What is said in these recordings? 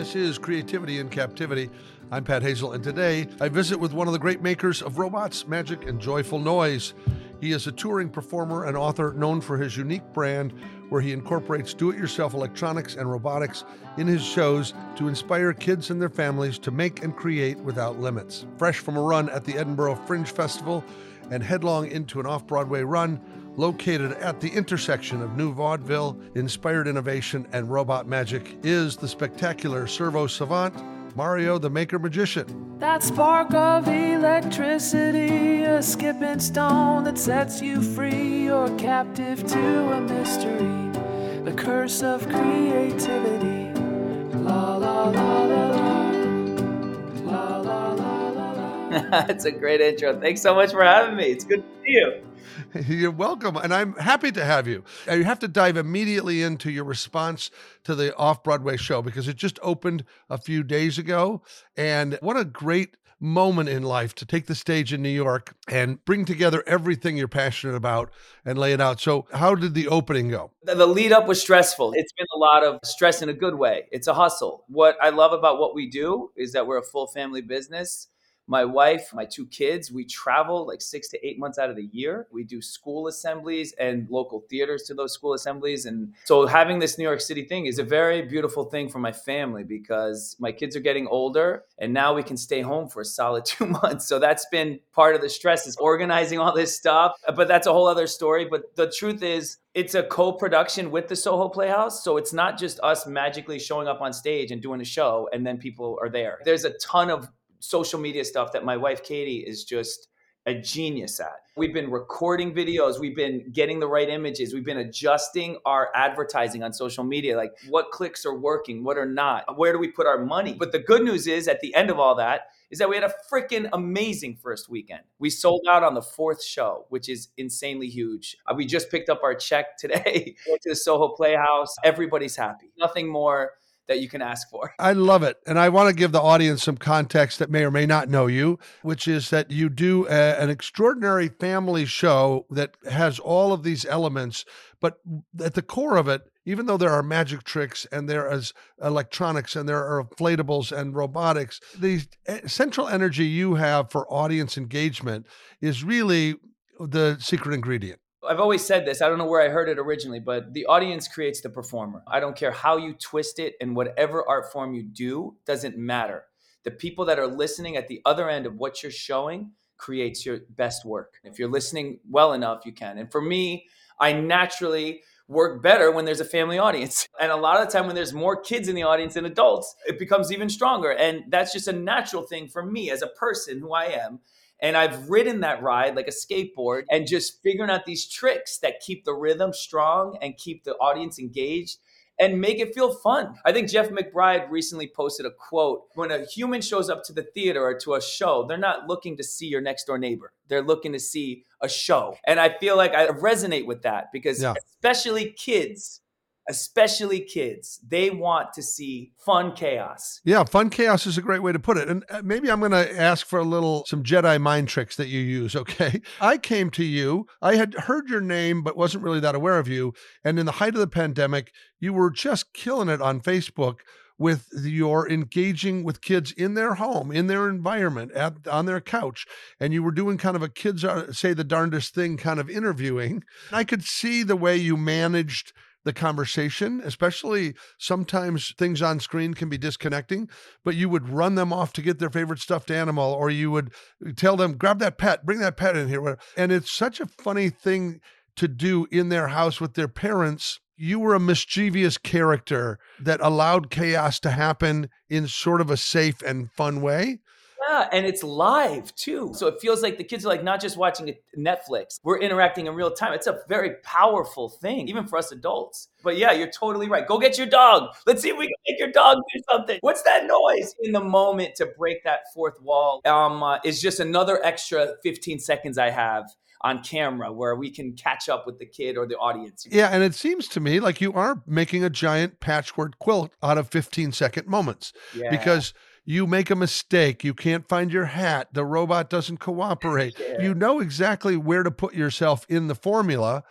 This is Creativity in Captivity. I'm Pat Hazel, and today I visit with one of the great makers of robots, magic, and joyful noise. He is a touring performer and author known for his unique brand, where he incorporates do it yourself electronics and robotics in his shows to inspire kids and their families to make and create without limits. Fresh from a run at the Edinburgh Fringe Festival and headlong into an off Broadway run, located at the intersection of new vaudeville, inspired innovation, and robot magic, is the spectacular servo savant, Mario the Maker Magician. That spark of electricity, a skipping stone that sets you free. You're captive to a mystery, the curse of creativity. La la la la la. La la la la la. That's a great intro. Thanks so much for having me. It's good to see you. You're welcome, and I'm happy to have you. You have to dive immediately into your response to the off Broadway show because it just opened a few days ago. And what a great moment in life to take the stage in New York and bring together everything you're passionate about and lay it out. So, how did the opening go? The lead up was stressful. It's been a lot of stress in a good way. It's a hustle. What I love about what we do is that we're a full family business. My wife, my two kids, we travel like six to eight months out of the year. We do school assemblies and local theaters to those school assemblies. And so having this New York City thing is a very beautiful thing for my family because my kids are getting older and now we can stay home for a solid two months. So that's been part of the stress is organizing all this stuff. But that's a whole other story. But the truth is, it's a co-production with the Soho Playhouse, so it's not just us magically showing up on stage and doing a show and then people are there. There's a ton of social media stuff that my wife Katie is just a genius at. We've been recording videos, we've been getting the right images, we've been adjusting our advertising on social media like what clicks are working, what are not, where do we put our money. But the good news is at the end of all that is that we had a freaking amazing first weekend. We sold out on the fourth show, which is insanely huge. Uh, We just picked up our check today to the Soho Playhouse. Everybody's happy. Nothing more that you can ask for. I love it. And I want to give the audience some context that may or may not know you, which is that you do a, an extraordinary family show that has all of these elements. But at the core of it, even though there are magic tricks and there is electronics and there are inflatables and robotics, the eh, central energy you have for audience engagement is really the secret ingredient. I've always said this. I don't know where I heard it originally, but the audience creates the performer. I don't care how you twist it and whatever art form you do doesn't matter. The people that are listening at the other end of what you're showing creates your best work. If you're listening well enough, you can. And for me, I naturally work better when there's a family audience. And a lot of the time when there's more kids in the audience than adults, it becomes even stronger. And that's just a natural thing for me as a person who I am. And I've ridden that ride like a skateboard and just figuring out these tricks that keep the rhythm strong and keep the audience engaged and make it feel fun. I think Jeff McBride recently posted a quote when a human shows up to the theater or to a show, they're not looking to see your next door neighbor. They're looking to see a show. And I feel like I resonate with that because Yeah. especially kids, especially kids, they want to see fun chaos. Yeah, fun chaos is a great way to put it. And uh, maybe I'm going to ask for a little some Jedi mind tricks that you use, okay? I came to you, I had heard your name but wasn't really that aware of you, and in the height of the pandemic, you were just killing it on Facebook with your engaging with kids in their home, in their environment, at on their couch, and you were doing kind of a kids are, say the darndest thing kind of interviewing. And I could see the way you managed the conversation, especially sometimes things on screen can be disconnecting, but you would run them off to get their favorite stuffed animal, or you would uh, tell them, grab that pet, bring that pet in here. And it's such a funny thing to do in their house with their parents. You were a mischievous character that allowed chaos to happen in sort of a safe and fun way. Yeah, and it's live too. So it feels like the kids are like not just watching Netflix. We're interacting in real time. It's a very powerful thing, even for us adults. But yeah, you're totally right. Go get your dog. Let's see if we can make your dog do something. What's that noise? In the moment to break that fourth wall um, uh, is just another extra 15 seconds I have on camera where we can catch up with the kid or the audience. Yeah, and it seems to me like you are making a giant patchwork quilt out of 15 second moments Yeah. because you make a mistake, you can't find your hat, the robot doesn't cooperate. Yeah. You know exactly where to put yourself in the formula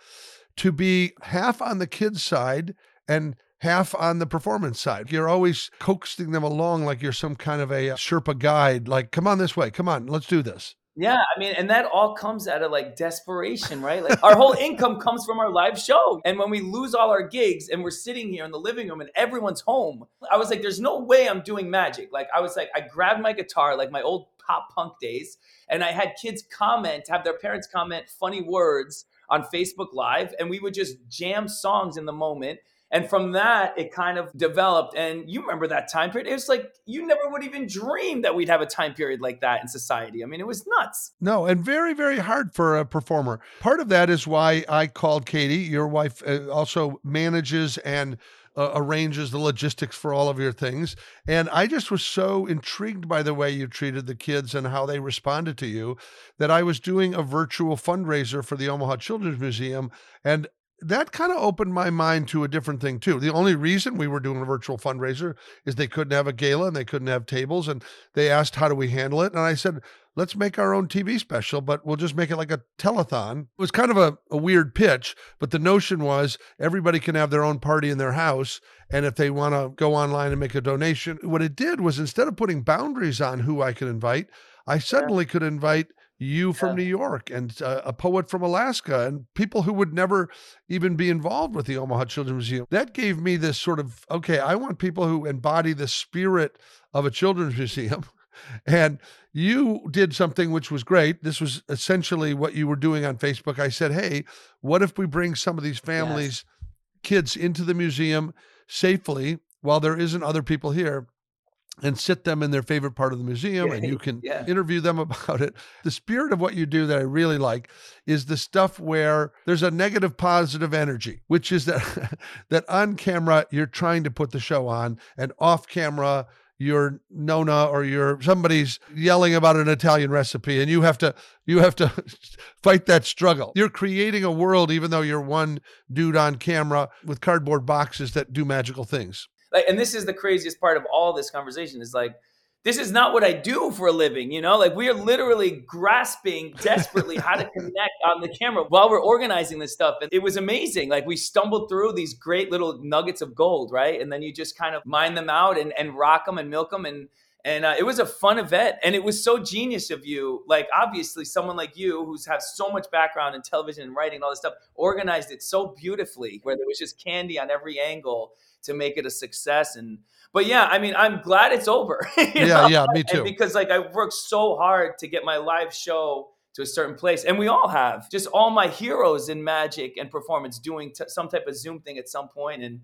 to be half on the kid's side and half on the performance side. You're always coaxing them along like you're some kind of a Sherpa guide, like, come on this way, come on, let's do this. Yeah, I mean, and that all comes out of like desperation, right? Like our whole income comes from our live show. And when we lose all our gigs and we're sitting here in the living room and everyone's home, I was like, there's no way I'm doing magic. Like I was like, I grabbed my guitar, like my old pop punk days, and I had kids comment, have their parents comment funny words on Facebook Live, and we would just jam songs in the moment. And from that, it kind of developed. And you remember that time period? It was like you never would even dream that we'd have a time period like that in society. I mean, it was nuts. No, and very, very hard for a performer. Part of that is why I called Katie. Your wife uh, also manages and uh, arranges the logistics for all of your things. And I just was so intrigued by the way you treated the kids and how they responded to you that I was doing a virtual fundraiser for the Omaha Children's Museum. And that kind of opened my mind to a different thing too. The only reason we were doing a virtual fundraiser is they couldn't have a gala and they couldn't have tables and they asked how do we handle it and I said let's make our own TV special but we'll just make it like a telethon. It was kind of a, a weird pitch, but the notion was everybody can have their own party in their house and if they want to go online and make a donation, what it did was instead of putting boundaries on who I could invite, I suddenly could invite you from yeah. New York and uh, a poet from Alaska and people who would never even be involved with the Omaha Children's Museum. That gave me this sort of okay, I want people who embody the spirit of a children's museum. And you did something which was great. This was essentially what you were doing on Facebook. I said, Hey, what if we bring some of these families, yes. kids into the museum safely while there isn't other people here? And sit them in their favorite part of the museum yeah, and you can yeah. interview them about it. The spirit of what you do that I really like is the stuff where there's a negative positive energy, which is that that on camera you're trying to put the show on and off camera you're Nona or you're somebody's yelling about an Italian recipe and you have to you have to fight that struggle. You're creating a world even though you're one dude on camera with cardboard boxes that do magical things like and this is the craziest part of all this conversation is like this is not what I do for a living, you know? Like we are literally grasping desperately how to connect on the camera while we're organizing this stuff. And it was amazing. Like we stumbled through these great little nuggets of gold, right? And then you just kind of mine them out and, and rock them and milk them. And and uh, it was a fun event and it was so genius of you like obviously someone like you who's have so much background in television and writing and all this stuff organized it so beautifully where there was just candy on every angle to make it a success. And but yeah, I mean, I'm glad it's over. yeah, know? yeah, me too. And because like I worked so hard to get my live show to a certain place, and we all have just all my heroes in magic and performance doing t- some type of Zoom thing at some point, and.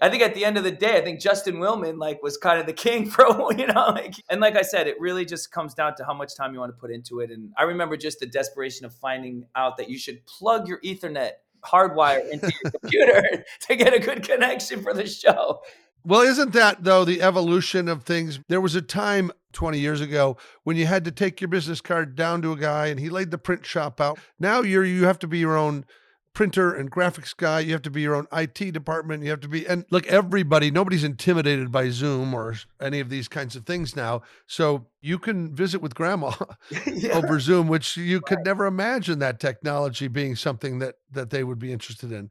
I think at the end of the day, I think Justin Willman like was kind of the king for you know like and like I said, it really just comes down to how much time you want to put into it. And I remember just the desperation of finding out that you should plug your Ethernet hardwire into your computer to get a good connection for the show. Well, isn't that though the evolution of things? There was a time 20 years ago when you had to take your business card down to a guy and he laid the print shop out. Now you're you have to be your own printer and graphics guy. You have to be your own IT department. You have to be, and look, everybody, nobody's intimidated by Zoom or any of these kinds of things now. So you can visit with grandma yeah. over Zoom, which you could never imagine that technology being something that that they would be interested in.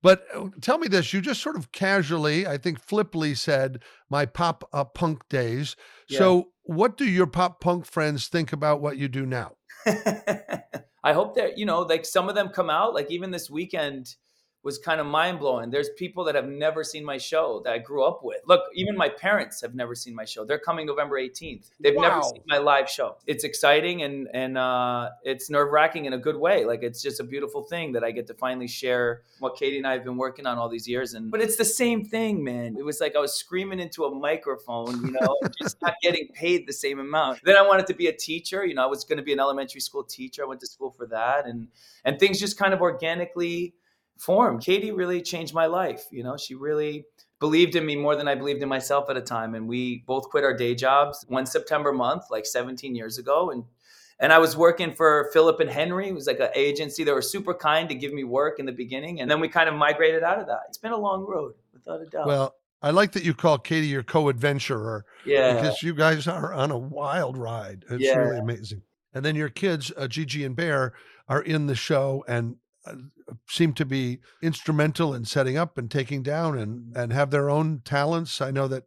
But uh, tell me this: you just sort of casually, I think, flipply said my pop uh, punk days. Yeah. So, what do your pop punk friends think about what you do now? I hope that, you know, like some of them come out, like even this weekend, was kind of mind blowing. There's people that have never seen my show that I grew up with. Look, even my parents have never seen my show. They're coming November 18th. They've wow. never seen my live show. It's exciting and and uh, it's nerve wracking in a good way. Like it's just a beautiful thing that I get to finally share what Katie and I have been working on all these years. And but it's the same thing, man. It was like I was screaming into a microphone, you know, just not getting paid the same amount. Then I wanted to be a teacher. You know, I was going to be an elementary school teacher. I went to school for that, and and things just kind of organically form. Katie really changed my life. You know, she really believed in me more than I believed in myself at a time. And we both quit our day jobs one September month, like 17 years ago. And and I was working for Philip and Henry. It was like an agency. They were super kind to give me work in the beginning. And then we kind of migrated out of that. It's been a long road, without a doubt. Well, I like that you call Katie your co-adventurer. Yeah. Because you guys are on a wild ride. It's yeah. really amazing. And then your kids, uh, Gigi and Bear, are in the show and Uh, seem to be instrumental in setting up and taking down and and have their own talents. I know that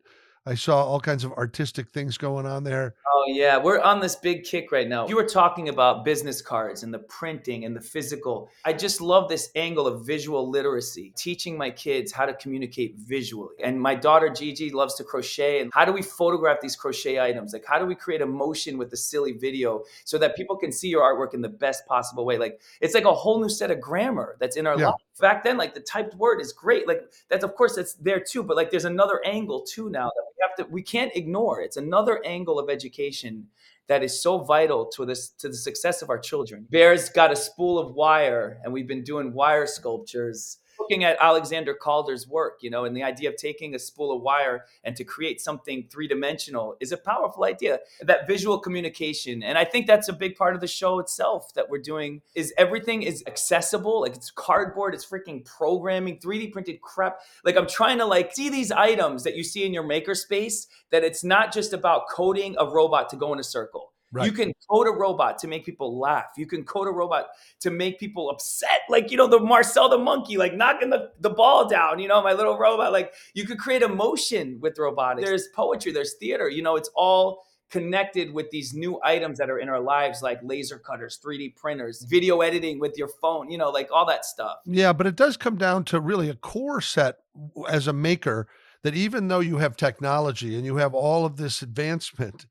I saw all kinds of artistic things going on there. Oh yeah, we're on this big kick right now. You were talking about business cards and the printing and the physical. I just love this angle of visual literacy, teaching my kids how to communicate visually. And my daughter Gigi loves to crochet and how do we photograph these crochet items? Like how do we create emotion with a silly video so that people can see your artwork in the best possible way? Like it's like a whole new set of grammar that's in our Yeah. life. Back then like the typed word is great. Like that's of course that's there too, but like there's another angle too now that we have to we can't ignore. It's another angle of education that is so vital to this to the success of our children. Bear's got a spool of wire, and we've been doing wire sculptures. Looking at Alexander Calder's work, you know, and the idea of taking a spool of wire and to create something three dimensional is a powerful idea. That visual communication, and I think that's a big part of the show itself that we're doing. Is everything is accessible? Like it's cardboard, it's freaking programming, 3D printed crap. Like I'm trying to like see these items that you see in your makerspace. That it's not just about coding a robot to go in a circle. Right. You can code a robot to make people laugh. You can code a robot to make people upset. Like, you know, the Marcel the monkey, like knocking the, the ball down, you know, my little robot. Like, you could create emotion with robotics. There's poetry, there's theater, you know, it's all connected with these new items that are in our lives, like laser cutters, 3D printers, video editing with your phone, you know, like all that stuff. Yeah, but it does come down to really a core set as a maker that even though you have technology and you have all of this advancement,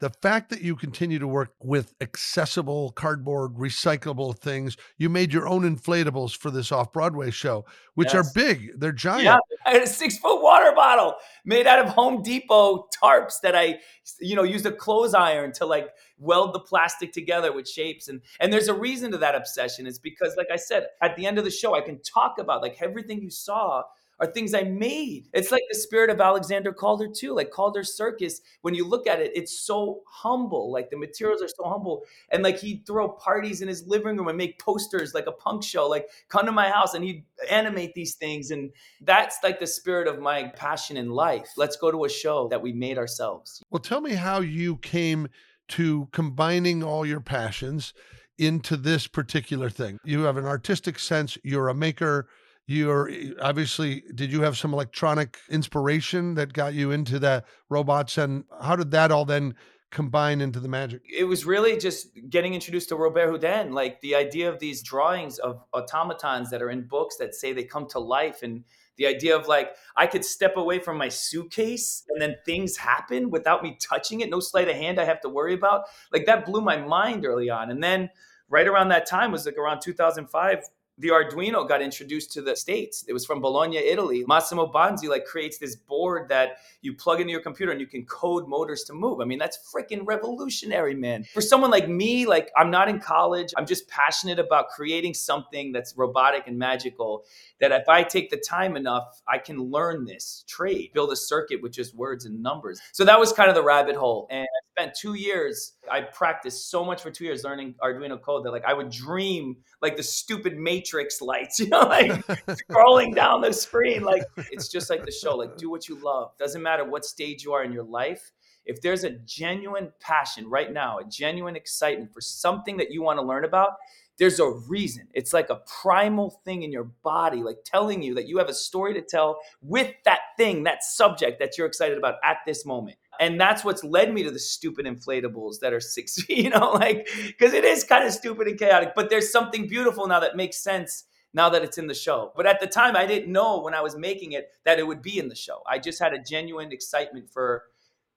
the fact that you continue to work with accessible cardboard, recyclable things, you made your own inflatables for this off Broadway show, which are big. They're giant. Yeah, I had a six foot water bottle made out of Home Depot tarps that I, you know, used a clothes iron to like weld the plastic together with shapes. And and there's a reason to that obsession. It's because, like I said, at the end of the show, I can talk about like everything you saw are things I made. It's like the spirit of Alexander Calder too. Like Calder's circus, when you look at it, it's so humble. Like the materials are so humble. And like he'd throw parties in his living room and make posters like a punk show. Like come to my house and he'd animate these things. And that's like the spirit of my passion in life. Let's go to a show that we made ourselves. Well, tell me how you came to combining all your passions into this particular thing. You have an artistic sense, you're a maker, you're eh, obviously did you have some electronic inspiration that got you into the robots and how did that all then combine into the magic? It was really just getting introduced to Robert Houdin, like the idea of these drawings of automatons that are in books that say they come to life and the idea of like I could step away from my suitcase and then things happen without me touching it, no sleight of hand I have to worry about. Like that blew my mind early on. And then right around that time was like around 2005 the Arduino got introduced to the States. It was from Bologna, Italy. Massimo Banzi like creates this board that you plug into your computer and you can code motors to move. I mean, that's freaking revolutionary, man. For someone like me, like I'm not in college. I'm just passionate about creating something that's robotic and magical that if I take the time enough, I can learn this trade, build a circuit with just words and numbers. So that was kind of the rabbit hole. And spent two years, I practiced so much for two years learning Arduino code that like I would dream like the stupid matrix lights, you know, like scrolling down the screen. Like it's just like the show. Like do what you love. Doesn't matter what stage you are in your life. If there's a genuine passion right now, a genuine excitement for something that you want to learn about, there's a reason. It's like a primal thing in your body, like telling you that you have a story to tell with that thing, that subject that you're excited about at this moment. And that's what's led me to the stupid inflatables that are six feet, you know, like, because it is kind of stupid and chaotic, but there's something beautiful now that makes sense now that it's in the show. But at the time, I didn't know when I was making it that it would be in the show. I just had a genuine excitement for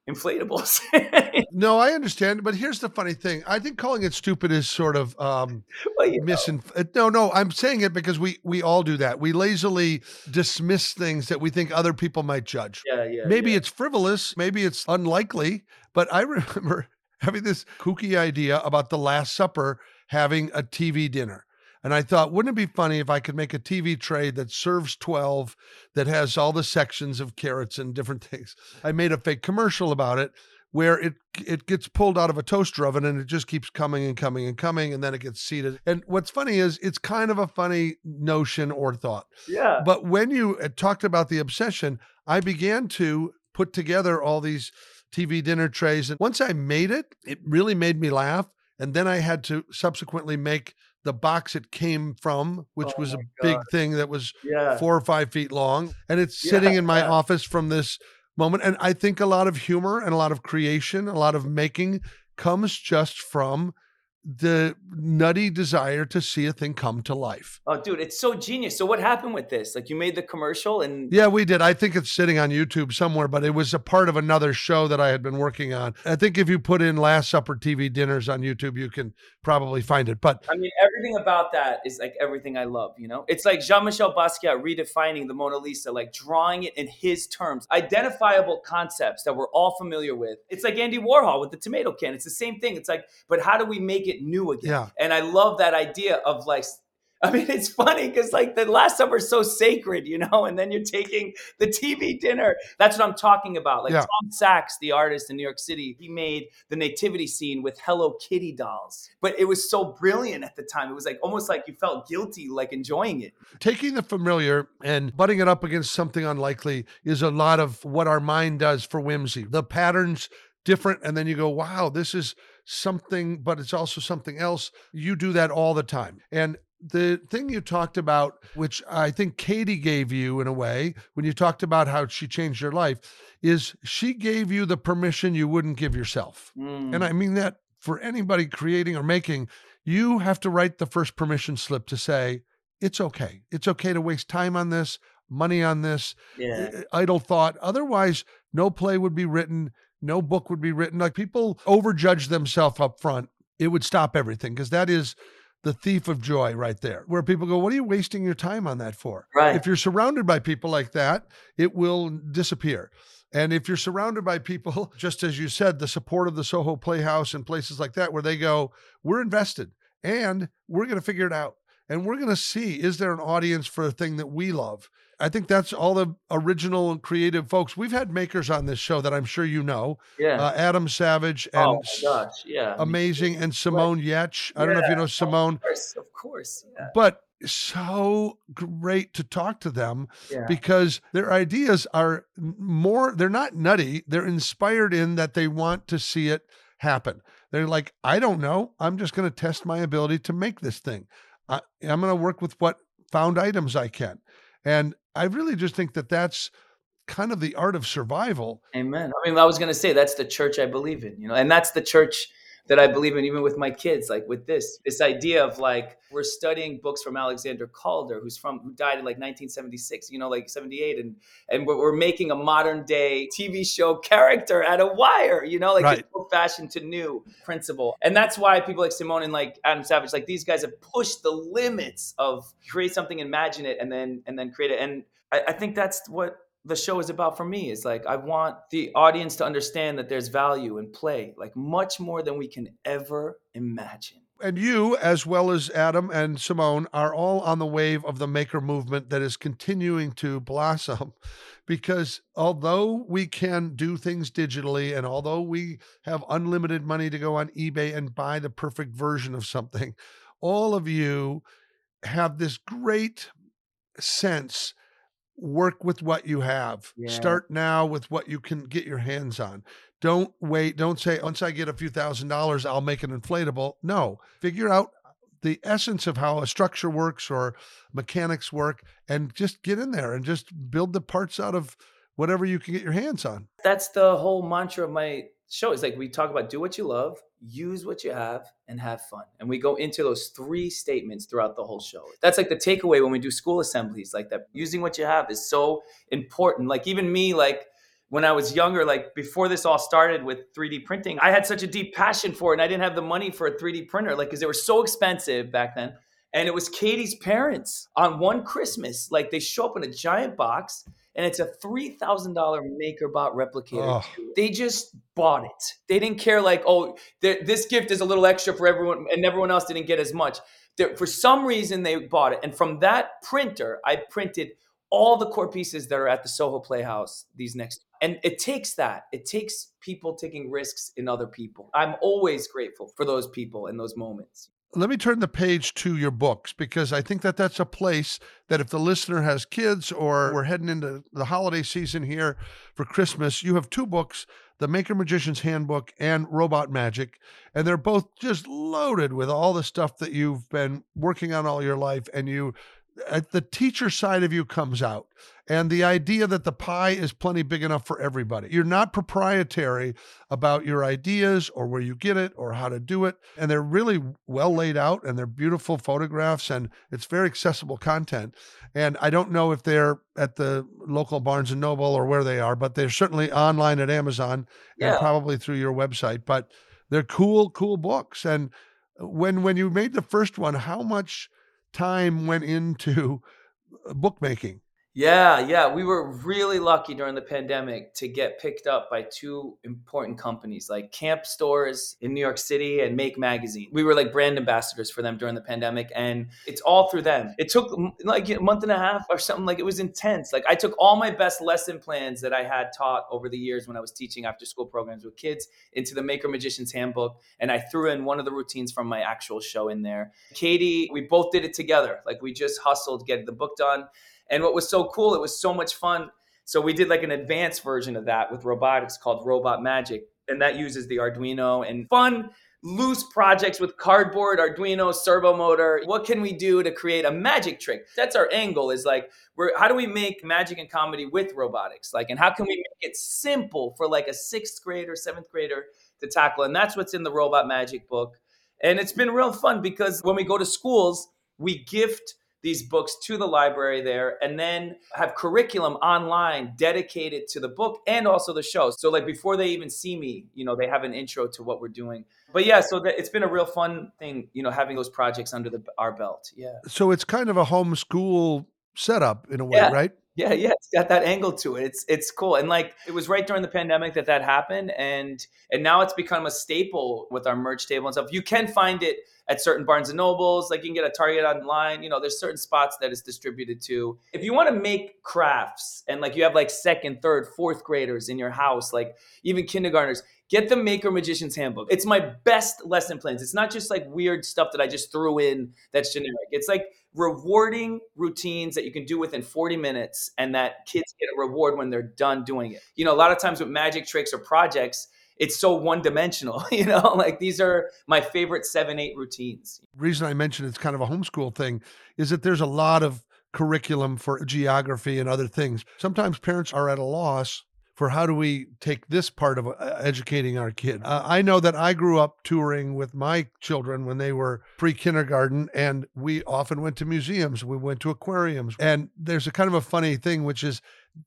inflatables. No, I understand, but here's the funny thing. I think calling it stupid is sort of um well, you know. misinf- uh, no no i'm saying it because we we all do that we lazily dismiss things that we think other people might judge yeah, yeah. maybe yeah. it's frivolous maybe it's unlikely but i remember having this kooky idea about the last supper having a tv dinner and i thought wouldn't it be funny if i could make a tv tray that serves 12 that has all the sections of carrots and different things i made a fake commercial about it where it it gets pulled out of a toaster oven and it just keeps coming and coming and coming and then it gets seated. And what's funny is it's kind of a funny notion or thought. yeah. But when you uh, talked about the obsession, I began to put together all these TV dinner trays and once I made it, it really made me laugh and then I had to subsequently make the box it came from, which Oh was a my big thing that was Yeah. four or five feet long. And it's Yeah, sitting in my yeah. office from this moment. And I think a lot of humor and a lot of creation, a lot of making comes just from the nutty desire to see a thing come to life. Oh, dude, it's so genius. So what happened with this? Like you made the commercial and Yeah, we did. I think it's sitting on YouTube somewhere, but it was a part of another show that I had been working on. I think if you put in Last Supper TV dinners on YouTube, you can probably find it. But I mean, everything about that is like everything I love, you know? It's like Jean Michel Basquiat redefining the Mona Lisa, like drawing it in his terms, identifiable concepts that we're all familiar with. It's like Andy Warhol with the tomato can. It's the same thing. It's like, but how do we make it new again? Yeah. And I love that idea of like, I mean, it's funny because like the Last Supper is so sacred, you know, and then you're taking the TV dinner. That's what I'm talking about. Like Yeah. Tom Sachs, the artist in New York City, he made the nativity scene with Hello Kitty dolls. But it was so brilliant at the time. It was like almost like you felt guilty, like enjoying it. taking the familiar and butting it up against something unlikely is a lot of what our mind does for whimsy. The patterns different and then you go wow this is something but it's also something else you do that all the time and the thing you talked about which i think katie gave you in a way when you talked about how she changed your life is she gave you the permission you wouldn't give yourself Mm. and I mean that for anybody creating or making, you have to write the first permission slip to say, it's okay. It's okay to waste time on this, money on this, yeah. idle thought. Otherwise, no play would be written, no book would be written. Like people overjudge themselves up front. It would stop everything because that is the thief of joy right there, where people go, What are you wasting your time on that for? Right. If you're surrounded by people like that, it will disappear. And if you're surrounded by people, just as you said, the support of the Soho Playhouse and places like that, where they go, we're invested and we're going to figure it out. And we're going to see, is there an audience for a thing that we love? I think that's all the original and creative folks. We've had makers on this show that I'm sure you know yeah. uh, Adam Savage and oh my gosh. Yeah. amazing, and Simone Giertz. I don't know if you know Simone, Of course. Of course. Yeah. but so great to talk to them Yeah. because their ideas are more they're not nutty they're inspired in that they want to see it happen they're like i don't know i'm just going to test my ability to make this thing I, i'm going to work with what found items i can and i really just think that that's kind of the art of survival Amen. I mean, I was going to say that's the church I believe in, you know, and that's the church that I believe in, even with my kids. Like with this, this idea of like we're studying books from Alexander Calder, who's from who died in like 1976, you know, like 78, and and we're, we're making a modern day TV show character out of Wire, you know, like Right. old fashioned to new principle, and that's why people like Simone and like Adam Savage, like these guys have pushed the limits of create something, imagine it, and then and then create it, and I, I think that's what the show is about for me is like I want the audience to understand that there's value in play, like much more than we can ever imagine. and you, as well as Adam and Simone, are all on the wave of the maker movement that is continuing to blossom. Because although we can do things digitally, and although we have unlimited money to go on eBay and buy the perfect version of something, all of you have this great sense work with what you have. Yeah. Start now with what you can get your hands on. Don't wait. Don't say, once I get a few thousand dollars, I'll make an inflatable. No, figure out the essence of how a structure works or mechanics work and just get in there and just build the parts out of whatever you can get your hands on. That's the whole mantra of my show. Is like we talk about do what you love, use what you have, and have fun. And we go into those three statements throughout the whole show. That's like the takeaway when we do school assemblies, like that using what you have is so important. Like even me, like when I was younger, like before this all started with 3D printing, I had such a deep passion for it and I didn't have the money for a 3D printer, like because they were so expensive back then. And it was Katie's parents on one Christmas, like they show up in a giant box and it's a $3,000 MakerBot replicator. Oh. They just bought it. They didn't care like, oh, this gift is a little extra for everyone and everyone else didn't get as much. There- for some reason, they bought it. And from that printer, I printed all the core pieces that are at the Soho Playhouse these next. And it takes that. It takes people taking risks in other people. I'm always grateful for those people and those moments. Let me turn the page to your books because I think that that's a place that if the listener has kids or we're heading into the holiday season here for Christmas, you have two books The Maker Magician's Handbook and Robot Magic. And they're both just loaded with all the stuff that you've been working on all your life and you Uh, the teacher side of you comes out and the idea that the pie is plenty big enough for everybody. You're not proprietary about your ideas or where you get it or how to do it. And they're really well laid out and they're beautiful photographs and it's very accessible content. And I don't know if they're at the local Barnes and Noble or where they are, but they're certainly online at Amazon yeah. and probably through your website. But they're cool, cool books. And when when you made the first one, how much time went into uh, bookmaking. Yeah, yeah. We were really lucky during the pandemic to get picked up by two important companies like Camp Stores in New York City and Make Magazine. We were like brand ambassadors for them during the pandemic, and it's all through them. It took like a month and a half or something. Like it was intense. Like I took all my best lesson plans that I had taught over the years when I was teaching after school programs with kids into the Maker Magician's Handbook, and I threw in one of the routines from my actual show in there. Katie, we both did it together. Like we just hustled, get the book done. And what was so cool, it was so much fun. So we did like an advanced version of that with robotics called Robot Magic. And that uses the Arduino and fun, loose projects with cardboard, Arduino, servo motor. What can we do to create a magic trick? That's our angle is like, we're, how do we make magic and comedy with robotics? Like, and how can we make it simple for like a sixth grader, seventh grader to tackle? And that's what's in the Robot Magic book. And it's been real fun because when we go to schools, we gift these books to the library there and then have curriculum online dedicated to the book and also the show. So like before they even see me, you know, they have an intro to what we're doing. But yeah, so that, it's been a real fun thing, you know, having those projects under the, our belt. Yeah. So it's kind of a homeschool setup in a way, yeah. right? Yeah, yeah, it's got that angle to it. It's it's cool, and like it was right during the pandemic that that happened, and and now it's become a staple with our merch table and stuff. You can find it at certain Barnes and Nobles, like you can get a Target online. You know, there's certain spots that it's distributed to. If you want to make crafts and like you have like second, third, fourth graders in your house, like even kindergartners, get the Maker Magician's Handbook. It's my best lesson plans. It's not just like weird stuff that I just threw in that's generic. It's like rewarding routines that you can do within 40 minutes and that kids get a reward when they're done doing it. You know, a lot of times with magic tricks or projects, it's so one dimensional, you know, like these are my favorite seven, eight routines. Reason I mentioned it's kind of a homeschool thing is that there's a lot of curriculum for geography and other things. Sometimes parents are at a loss for how do we take this part of uh, educating our kid. Uh, I know that I grew up touring with my children when they were pre kindergarten, and we often went to museums, we went to aquariums. And there's a kind of a funny thing, which is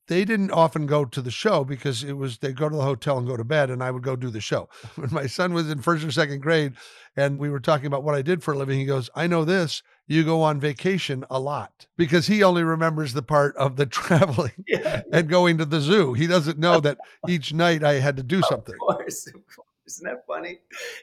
they didn't often go to the show because it was they go to the hotel and go to bed and I would go do the show. When my son was in first or second grade and we were talking about what I did for a living, he goes, I know this. You go on vacation a lot because he only remembers the part of the traveling yeah. and going to the zoo. He doesn't know that each night I had to do something. Of course, of course. Isn't that funny?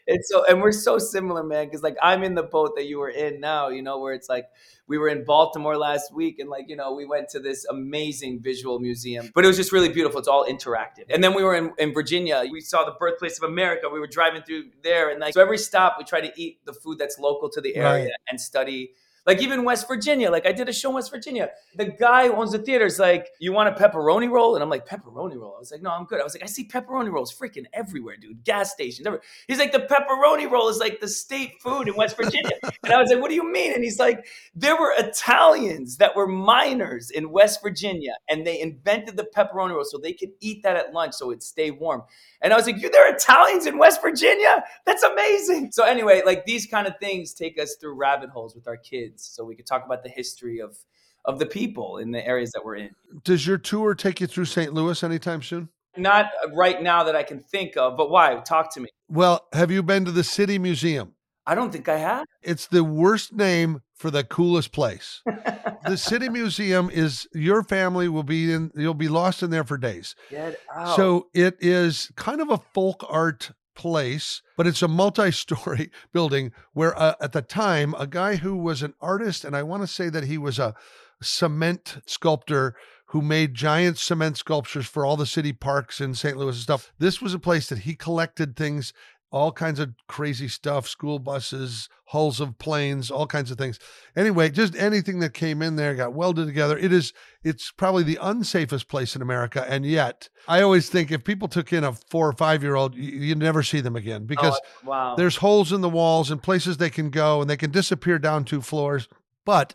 It's so, and we're so similar, man. Because like I'm in the boat that you were in now, you know, where it's like we were in Baltimore last week, and like you know, we went to this amazing visual museum, but it was just really beautiful. It's all interactive. And then we were in, in Virginia. We saw the birthplace of America. We were driving through there, and like so every stop, we try to eat the food that's local to the area right. and study like even West Virginia, like I did a show in West Virginia. The guy who owns the theater is like, "You want a pepperoni roll?" And I'm like, "Pepperoni roll?" I was like, "No, I'm good." I was like, "I see pepperoni rolls freaking everywhere, dude. Gas stations, everywhere." He's like, "The pepperoni roll is like the state food in West Virginia." and I was like, "What do you mean?" And he's like, "There were Italians that were miners in West Virginia, and they invented the pepperoni roll so they could eat that at lunch so it'd stay warm." And I was like, "You there are Italians in West Virginia? That's amazing." So anyway, like these kind of things take us through rabbit holes with our kids kids so we could talk about the history of of the people in the areas that we're in. Does your tour take you through St. Louis anytime soon? Not right now that I can think of, but why? Talk to me. Well, have you been to the City Museum? I don't think I have. It's the worst name for the coolest place. the City Museum is your family will be in you'll be lost in there for days. Get out. So it is kind of a folk art place, but it's a multi story building where, uh, at the time, a guy who was an artist, and I want to say that he was a cement sculptor who made giant cement sculptures for all the city parks in St. Louis and stuff. This was a place that he collected things all kinds of crazy stuff, school buses, hulls of planes, all kinds of things. Anyway, just anything that came in there got welded together. It is it's probably the unsafest place in America and yet I always think if people took in a 4 or 5 year old you, you never see them again oh, because Oh, wow. there's holes in the walls and places they can go and they can disappear down two floors. But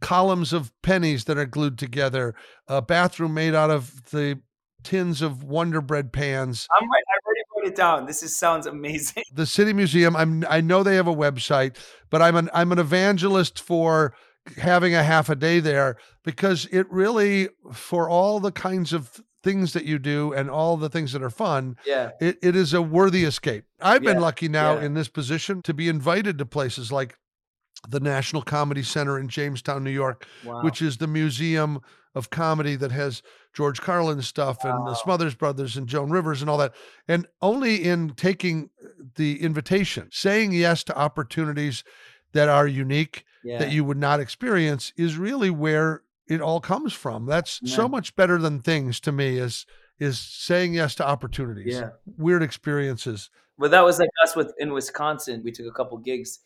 columns of pennies that are glued together, a bathroom made out of the tins of Wonder Bread pans. I'm right. I already wrote it down. This is sounds amazing. The City Museum, I'm I know they have a website, but I'm an I'm an evangelist for having a half a day there because it really for all the kinds of things that you do and all the things that are fun, Yeah. it, it is a worthy escape. I've been lucky now yeah. in this position to be invited to places like the National Comedy Center in Jamestown, New York, Wow. which is the museum of comedy that has George Carlin stuff and the Smothers Brothers and Joan Rivers and all that. And only in taking the invitation, saying yes to opportunities that are unique yeah. that you would not experience is really where it all comes from. That's so much better than things to me is is saying yes to opportunities, Yeah. weird experiences. But that was like us with in Wisconsin. We took a couple gigs, uh,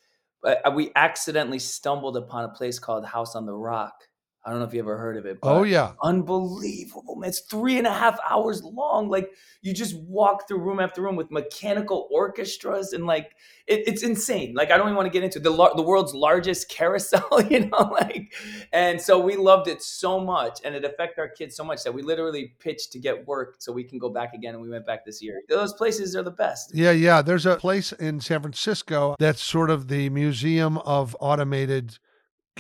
we accidentally stumbled upon a place called House on the Rock. I don't know if you ever heard of it. Oh yeah. unbelievable, man! It's three and a half hours long. Like you just walk through room after room with mechanical orchestras and like it, it's insane. Like I don't even want to get into the lar- the world's largest carousel, you know, like. And so we loved it so much, and it affected our kids so much that we literally pitched to get work so we can go back again, and we went back this year. Those places are the best. Yeah, yeah. There's a place in San Francisco that's sort of the museum of automated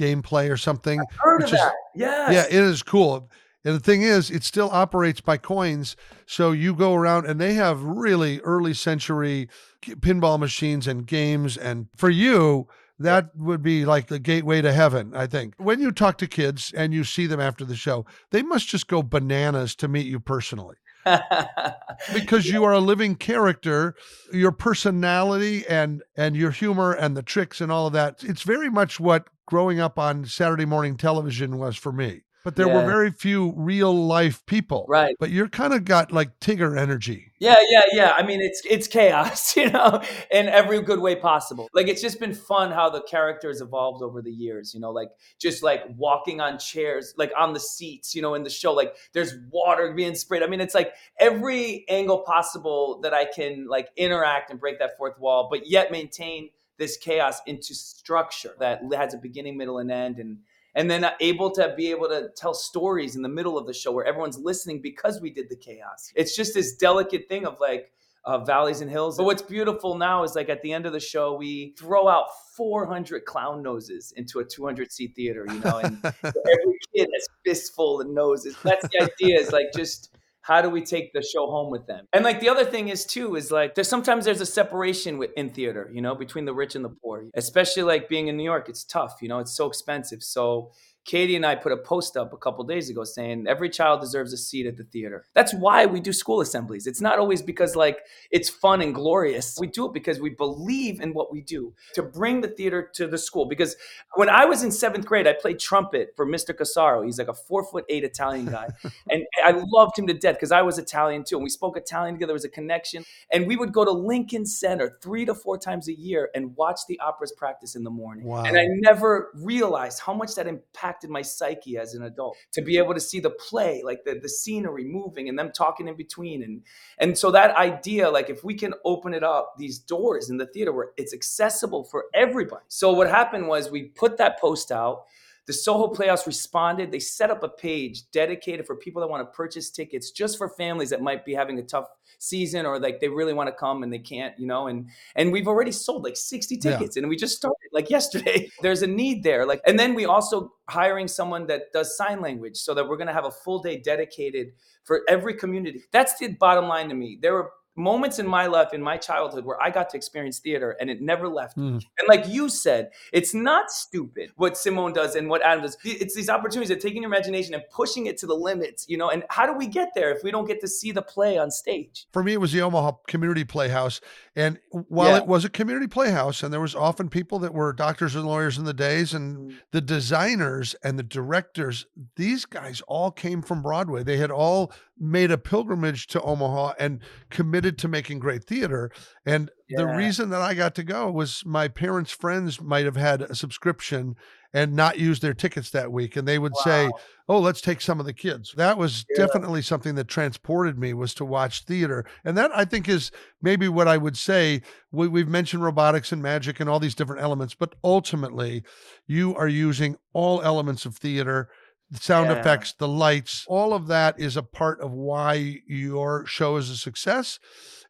gameplay or something. Heard Which of is- that? Yes. Yeah, it is cool. And the thing is, it still operates by coins. So you go around and they have really early century pinball machines and games. And for you, that would be like the gateway to heaven, I think. When you talk to kids and you see them after the show, they must just go bananas to meet you personally because you are a living character your personality and and your humor and the tricks and all of that it's very much what growing up on saturday morning television was for me but there were very few real life people Right. but you're kind of got like tigger energy Yeah, yeah, yeah. I mean, it's it's chaos, you know, in every good way possible. Like it's just been fun how the characters evolved over the years, you know, like just like walking on chairs, like on the seats, you know, in the show, like there's water being sprayed. I mean, it's like every angle possible that I can like interact and break that fourth wall, but yet maintain this chaos into structure that has a beginning, middle, and end, and and then able to be able to tell stories in the middle of the show where everyone's listening because we did the chaos. It's just this delicate thing of like uh, valleys and hills. But what's beautiful now is like at the end of the show, we throw out 400 clown noses into a 200 seat theater, you know, and every kid has fistful of noses. That's the idea is like just how do we take the show home with them? And like the other thing is too is like there's sometimes there's a separation with, in theater, you know, between the rich and the poor. Especially like being in New York, it's tough, you know, it's so expensive. So Katie and I put a post up a couple days ago saying every child deserves a seat at the theater. That's why we do school assemblies. It's not always because like it's fun and glorious. We do it because we believe in what we do to bring the theater to the school. Because when I was in seventh grade, I played trumpet for Mr. Casaro. He's like a four foot eight Italian guy. and I loved him to death because I was Italian too. And we spoke Italian together. There was a connection. And we would go to Lincoln Center three to four times a year and watch the operas practice in the morning. Wow. And I never realized how much that impacted my psyche as an adult to be able to see the play, like the, the scenery moving and them talking in between. And and so that idea, like if we can open it up, these doors in the theater where it's accessible for everybody. So what happened was we put that post out. The Soho Playhouse responded. They set up a page dedicated for people that want to purchase tickets just for families that might be having a tough season or like they really want to come and they can't, you know, and and we've already sold like 60 Yeah. tickets and we just started like yesterday. There's a need there. Like and then we also hiring someone that does sign language so that we're going to have a full day dedicated for every community. That's the bottom line to me. There were moments in my life in my childhood where I got to experience theater and it never left me. Mm. And like you said, it's not stupid what Simone does and what Adam does. It's these opportunities of taking your imagination and pushing it to the limits, you know. And how do we get there if we don't get to see the play on stage? for me it was the omaha community playhouse and while Yeah. it was a community playhouse and there was often people that were doctors and lawyers in the days and mm. the designers and the directors these guys all came from broadway they had all made a pilgrimage to Omaha and committed to making great theater. And the reason that I got to go was my parents' friends might have had a subscription and not use their tickets that week. And they would say, Oh, let's take some of the kids. That was Yeah. definitely something that transported me was to watch theater. And that I think is maybe what I would say. We, we've mentioned robotics and magic and all these different elements, but ultimately you are using all elements of theater the sound Yeah. effects, the lights, all of that is a part of why your show is a success.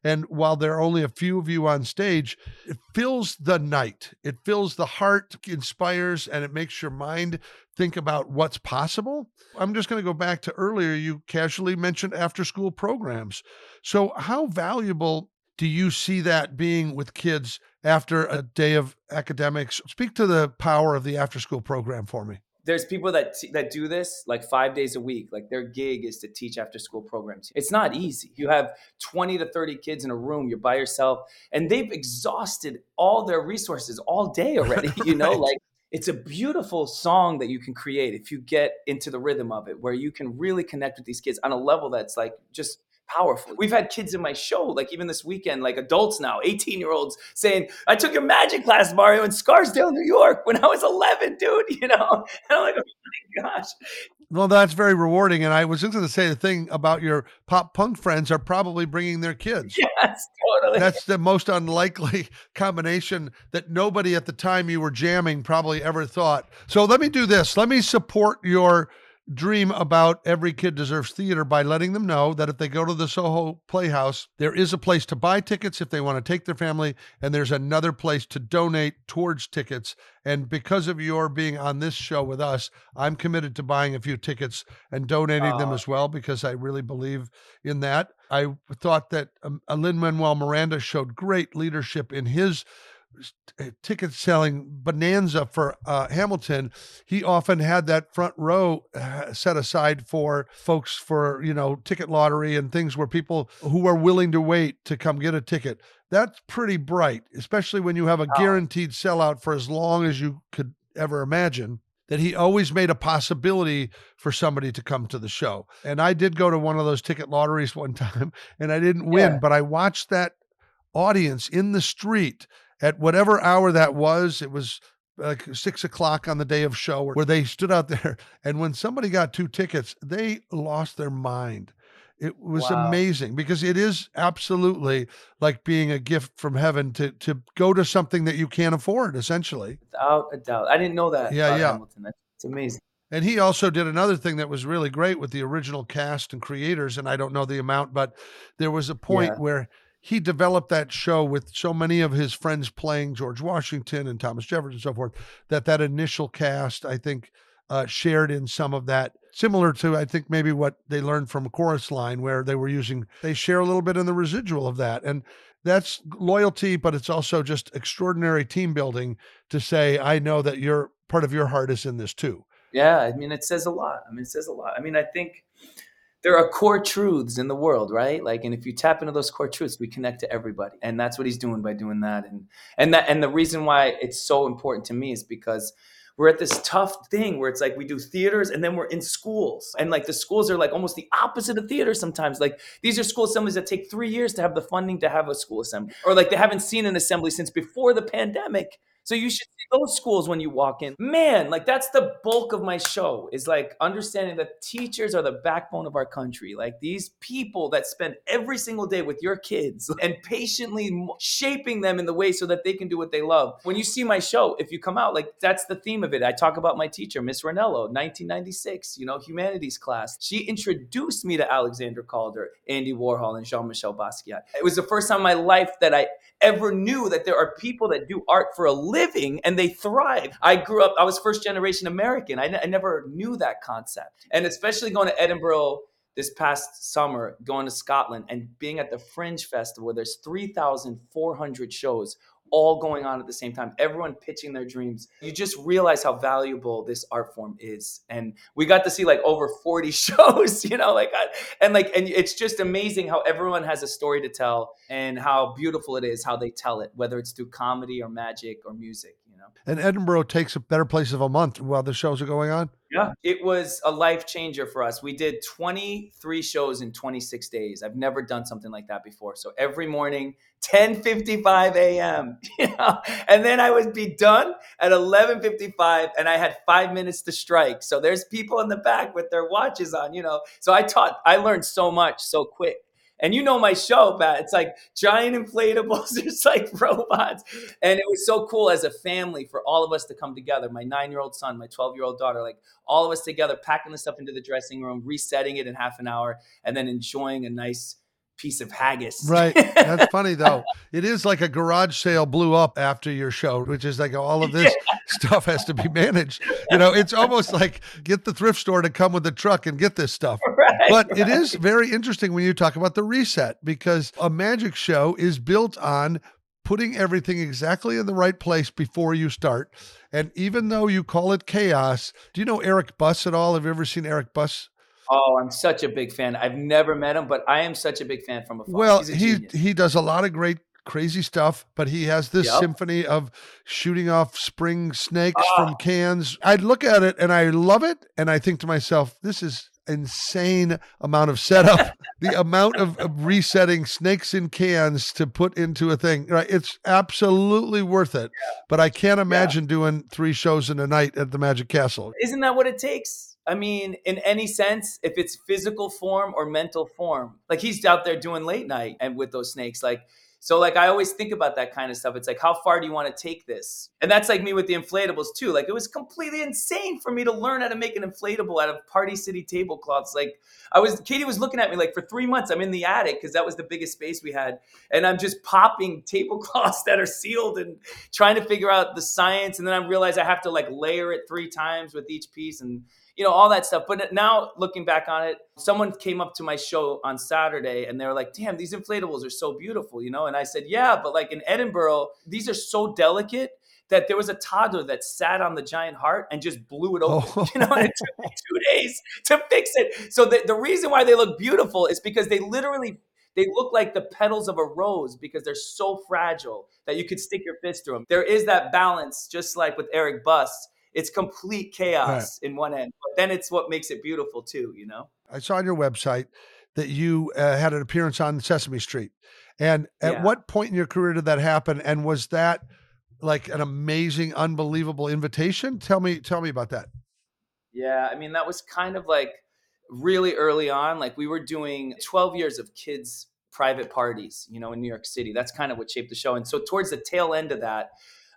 And while there are only a few of you on stage, it fills the night. It fills the heart, inspires, and it makes your mind think about what's possible. I'm just going to go back to earlier. You casually mentioned after school programs. So, how valuable do you see that being with kids after a day of academics? Speak to the power of the after school program for me. There's people that that do this like five days a week like their gig is to teach after school programs it's not easy you have 20 to 30 kids in a room you're by yourself and they've exhausted all their resources all day already you know Right. like it's a beautiful song that you can create if you get into the rhythm of it where you can really connect with these kids on a level that's like just powerful we've had kids in my show like even this weekend like adults now 18 year olds saying i took your magic class mario in scarsdale new york when i was 11 dude you know and i'm like oh my gosh Well, that's very rewarding. And I was just going to say the thing about your pop punk friends are probably bringing their kids. yes totally That's the most unlikely combination that nobody at the time you were jamming probably ever thought. So let me do this. Let me support your dream about every kid deserves theater by letting them know that if they go to the Soho Playhouse, there is a place to buy tickets if they want to take their family, and there's another place to donate towards tickets. And because of your being on this show with us, I'm committed to buying a few tickets and donating them as well because I really believe in that. I thought that um, Lin Manuel Miranda showed great leadership in his uh, ticket selling bonanza for uh, Hamilton. He often had that front row uh, set aside for folks for you know ticket lottery and things where people who are willing to wait to come get a ticket. That's pretty bright, especially when you have a guaranteed sellout for as long as you could ever imagine that he always made a possibility for somebody to come to the show. And I did go to one of those ticket lotteries one time and I didn't win, Yeah. but I watched that audience in the street at whatever hour that was. It was like six o'clock on the day of show where they stood out there. And when somebody got two tickets, they lost their mind. It was Wow. amazing because it is absolutely like being a gift from heaven to to go to something that you can't afford, essentially. without a doubt i didn't know that Yeah, yeah. hamilton it's amazing And he also did another thing that was really great with the original cast and creators. And I don't know the amount, but there was a point Yeah. where he developed that show with so many of his friends playing George Washington and Thomas Jefferson and so forth that that initial cast, I think, uh, shared in some of that. Similar to, I think, maybe what they learned from Chorus Line, where they were using, they share a little bit in the residual of that. And that's loyalty, but it's also just extraordinary team building to say, I know that your part of your heart is in this too. Yeah, I mean, it says a lot. I mean, it says a lot. I mean, I think there are core truths in the world, right? Like, and if you tap into those core truths, we connect to everybody, and that's what he's doing by doing that. And and that and the reason why it's so important to me is because we're at this tough thing where it's like we do theaters and then we're in schools and like the schools are like almost the opposite of theater sometimes like these are school assemblies that take three years to have the funding to have a school assembly or like they haven't seen an assembly since before the pandemic so you should see those schools when you walk in. Man, like that's the bulk of my show is like understanding that teachers are the backbone of our country. Like these people that spend every single day with your kids and patiently shaping them in the way so that they can do what they love. When you see my show, if you come out, like that's the theme of it. I talk about my teacher, Miss Ranello, 1996, you know, humanities class. She introduced me to Alexander Calder, Andy Warhol, and Jean-Michel Basquiat. It was the first time in my life that I ever knew that there are people that do art for a living and they thrive. I grew up, I was first generation American. I, never knew that concept. And especially going to Edinburgh this past summer, going to Scotland and being at the Fringe Festival where there's 3,400 shows all going on at the same time, everyone pitching their dreams. You just realize how valuable this art form is. And we got to see like over 40 shows, you know, like, and like, and it's just amazing how everyone has a story to tell and how beautiful it is how they tell it, whether it's through comedy or magic or music. And Edinburgh takes a better place of a month while the shows are going on. Yeah, it was a life changer for us. We did 23 shows in 26 days. I've never done something like that before. So every morning, 10:55 a.m. And then I would be done at 11:55, and I had five minutes to strike. So there's people in the back with their watches on. You know, so I taught. I learned so much so quick. And you know my show, Pat. It's like giant inflatables. It's like robots. And it was so cool as a family for all of us to come together. My nine year old son, my 12 year old daughter, like all of us together, packing the stuff into the dressing room, resetting it in half an hour, and then enjoying a nice piece of haggis. Right. That's funny though. It is like a garage sale blew up after your show, which is like all of this yeah. stuff has to be managed. You know, it's almost like get the thrift store to come with the truck and get this stuff. Right, but right. it is very interesting when you talk about the reset because a magic show is built on putting everything exactly in the right place before you start. And even though you call it chaos, do you know Eric Buss at all? Have you ever seen Eric Buss? Oh, I'm such a big fan. I've never met him, but I am such a big fan from afar. Well, he he does a lot of great crazy stuff, but he has this yep. symphony of shooting off spring snakes from ah. cans. I look at it and I love it and I think to myself, this is insane amount of setup, the amount of, of, resetting snakes in cans to put into a thing. Right, it's absolutely worth it. But I can't imagine yeah. doing three shows in a night at the Magic Castle. Isn't that what it takes? I mean, in any sense, if it's physical form or mental form, like he's out there doing late night and with those snakes, like so like I always think about that kind of stuff. It's like how far do you want to take this? And that's like me with the inflatables too. Like it was completely insane for me to learn how to make an inflatable out of Party City tablecloths. Like I was Katie was looking at me like for 3 months I'm in the attic cuz that was the biggest space we had and I'm just popping tablecloths that are sealed and trying to figure out the science and then I realize I have to like layer it 3 times with each piece and you know, all that stuff. But now looking back on it, someone came up to my show on Saturday and they were like, damn, these inflatables are so beautiful, you know? And I said, yeah, but like in Edinburgh, these are so delicate that there was a toddler that sat on the giant heart and just blew it open. Oh. You know, and it took me two days to fix it. So the, the reason why they look beautiful is because they literally they look like the petals of a rose because they're so fragile that you could stick your fist through them. There is that balance, just like with Eric Buss, it's complete chaos right. in one end, but then it's what makes it beautiful too. You know. I saw on your website that you uh, had an appearance on Sesame Street, and at yeah. what point in your career did that happen? And was that like an amazing, unbelievable invitation? Tell me, tell me about that. Yeah, I mean that was kind of like really early on. Like we were doing 12 years of kids private parties, you know, in New York City. That's kind of what shaped the show. And so towards the tail end of that,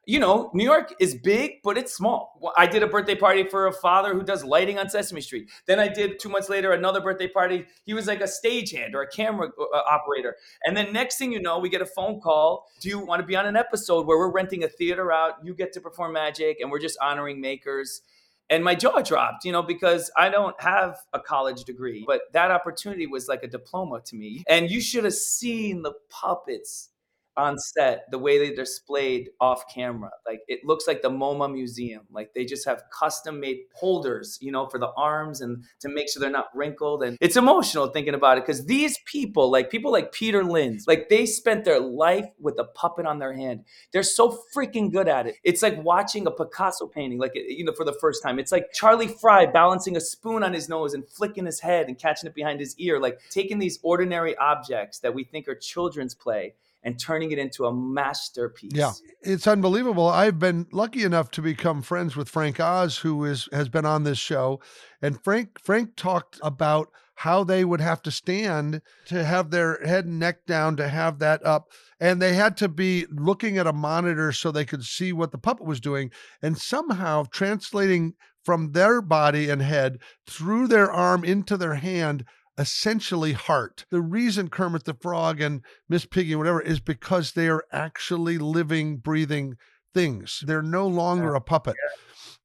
you know, New York is big, but it's small. I did a birthday party for a father who does lighting on Sesame Street. Then I did two months later another birthday party. He was like a stagehand or a camera uh, operator. And then next thing you know, we get a phone call. Do you want to be on an episode where we're renting a theater out? You get to perform magic, and we're just honoring makers. And my jaw dropped, you know, because I don't have a college degree, but that opportunity was like a diploma to me. And you should have seen the puppets on set the way they displayed off camera. Like it looks like the moma museum. Like they just have custom made holders you know for the arms and to make sure they're not wrinkled. And it's emotional thinking about it because these people like people like peter linz like they spent their life with a puppet on their hand. They're so freaking good at it. It's like watching a picasso painting like you know for the first time. It's like charlie frye balancing a spoon on his nose and flicking his head and catching it behind his ear. Like taking these ordinary objects that we think are children's play and turning it into a masterpiece. Yeah, it's unbelievable. I've been lucky enough to become friends with Frank Oz, who is has been on this show, and Frank Frank talked about how they would have to stand to have their head and neck down to have that up and they had to be looking at a monitor so they could see what the puppet was doing and somehow translating from their body and head through their arm into their hand essentially heart. The reason Kermit the Frog and Miss Piggy, whatever, is because they are actually living, breathing things. They're no longer oh, a puppet.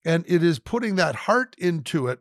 And it is putting that heart into it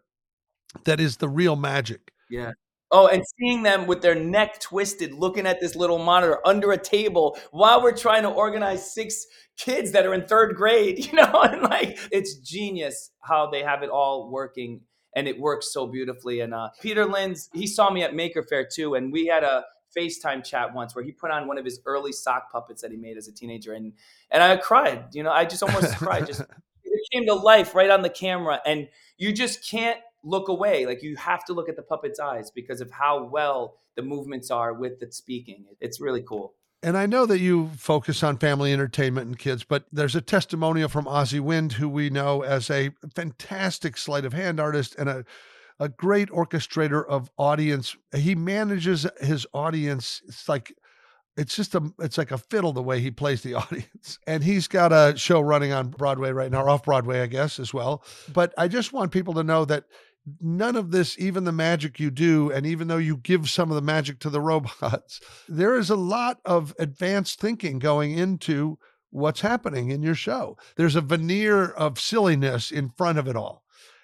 that is the real magic. Yeah. Oh, and seeing them with their neck twisted, looking at this little monitor under a table while we're trying to organize six kids that are in third grade, you know, and like it's genius how they have it all working and it works so beautifully. And uh, Peter Linz, he saw me at Maker Faire too, and we had a FaceTime chat once where he put on one of his early sock puppets that he made as a teenager, and and I cried. You know, I just almost cried. Just it came to life right on the camera, and you just can't look away. Like you have to look at the puppet's eyes because of how well the movements are with the speaking. It's really cool. And I know that you focus on family entertainment and kids, but there's a testimonial from Asi Wind, who we know as a fantastic sleight of hand artist and a a great orchestrator of audience. He manages his audience. It's like it's just a it's like a fiddle the way he plays the audience. And he's got a show running on Broadway right now, off Broadway, I guess, as well. But I just want people to know that none of this, even the magic you do, and even though you give some of the magic to the robots, there is a lot of advanced thinking going into what's happening in your show. There's a veneer of silliness in front of it all.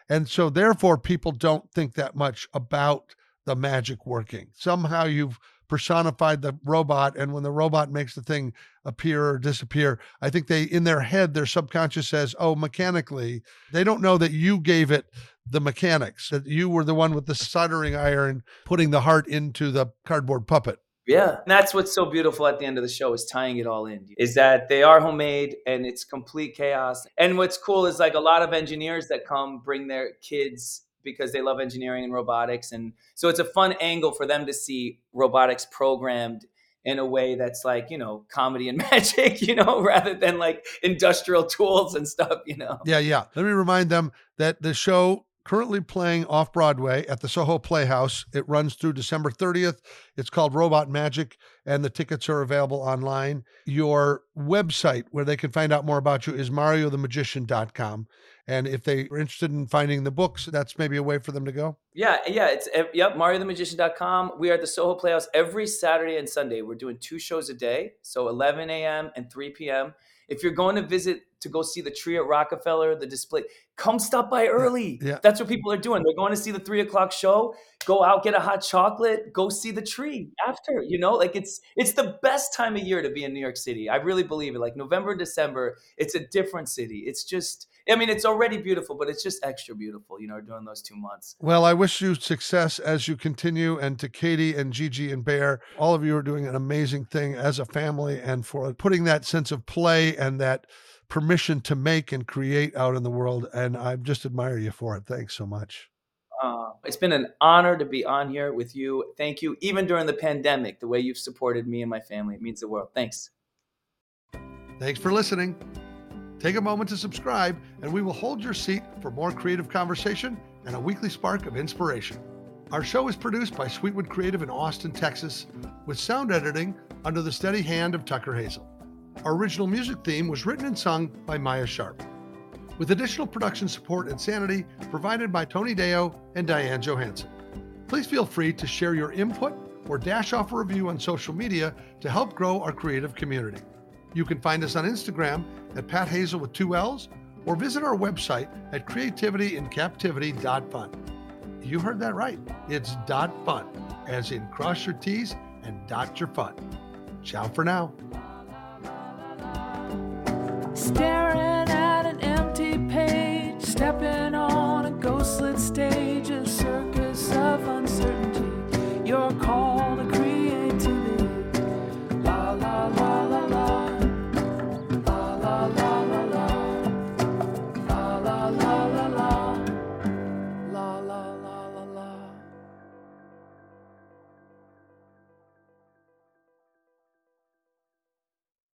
And so, therefore, people don't think that much about the magic working. Somehow you've personified the robot, and when the robot makes the thing appear or disappear, I think they, in their head, their subconscious says, oh, mechanically, they don't know that you gave it the mechanics, that you were the one with the soldering iron putting the heart into the cardboard puppet. Yeah. And that's what's so beautiful at the end of the show is tying it all in. Is that they are homemade and it's complete chaos. And what's cool is like a lot of engineers that come bring their kids because they love engineering and robotics. And so it's a fun angle for them to see robotics programmed in a way that's like, you know, comedy and magic, you know, rather than like industrial tools and stuff, you know. Yeah, yeah. Let me remind them that the show currently playing off Broadway at the Soho Playhouse. It runs through December 30th. It's called Robot Magic, and the tickets are available online. Your website, where they can find out more about you, is mariothemagician.com. And if they are interested in finding the books, that's maybe a way for them to go. Yeah, yeah. It's eh, yep, mariothemagician.com. We are at the Soho Playhouse every Saturday and Sunday. We're doing two shows a day, so 11 a.m. and 3 p.m. If you're going to visit to go see the tree at Rockefeller, the display, come stop by early. Yeah. That's what people are doing. They're going to see the three o'clock show. Go out, get a hot chocolate, go see the tree after. You know, like it's it's the best time of year to be in New York City. I really believe it. Like November, and December, it's a different city. It's just I mean, it's already beautiful, but it's just extra beautiful, you know, during those two months. Well, I wish you success as you continue. And to Katie and Gigi and Bear, all of you are doing an amazing thing as a family and for putting that sense of play and that permission to make and create out in the world. And I just admire you for it. Thanks so much. Uh, it's been an honor to be on here with you. Thank you. Even during the pandemic, the way you've supported me and my family, it means the world. Thanks. Thanks for listening. Take a moment to subscribe, and we will hold your seat for more creative conversation and a weekly spark of inspiration. Our show is produced by Sweetwood Creative in Austin, Texas, with sound editing under the steady hand of Tucker Hazell. Our original music theme was written and sung by Maya Sharp, with additional production support and sanity provided by Tony Deo and Diane Johansson. Please feel free to share your input or dash off a review on social media to help grow our creative community. You can find us on Instagram at Pat Hazell with two L's or visit our website at creativityincaptivity.fun. You heard that right. It's dot fun, as in cross your T's and dot your fun. Ciao for now. Staring at an empty page, stepping on a ghostlit stage, a circus of uncertainty. Your call.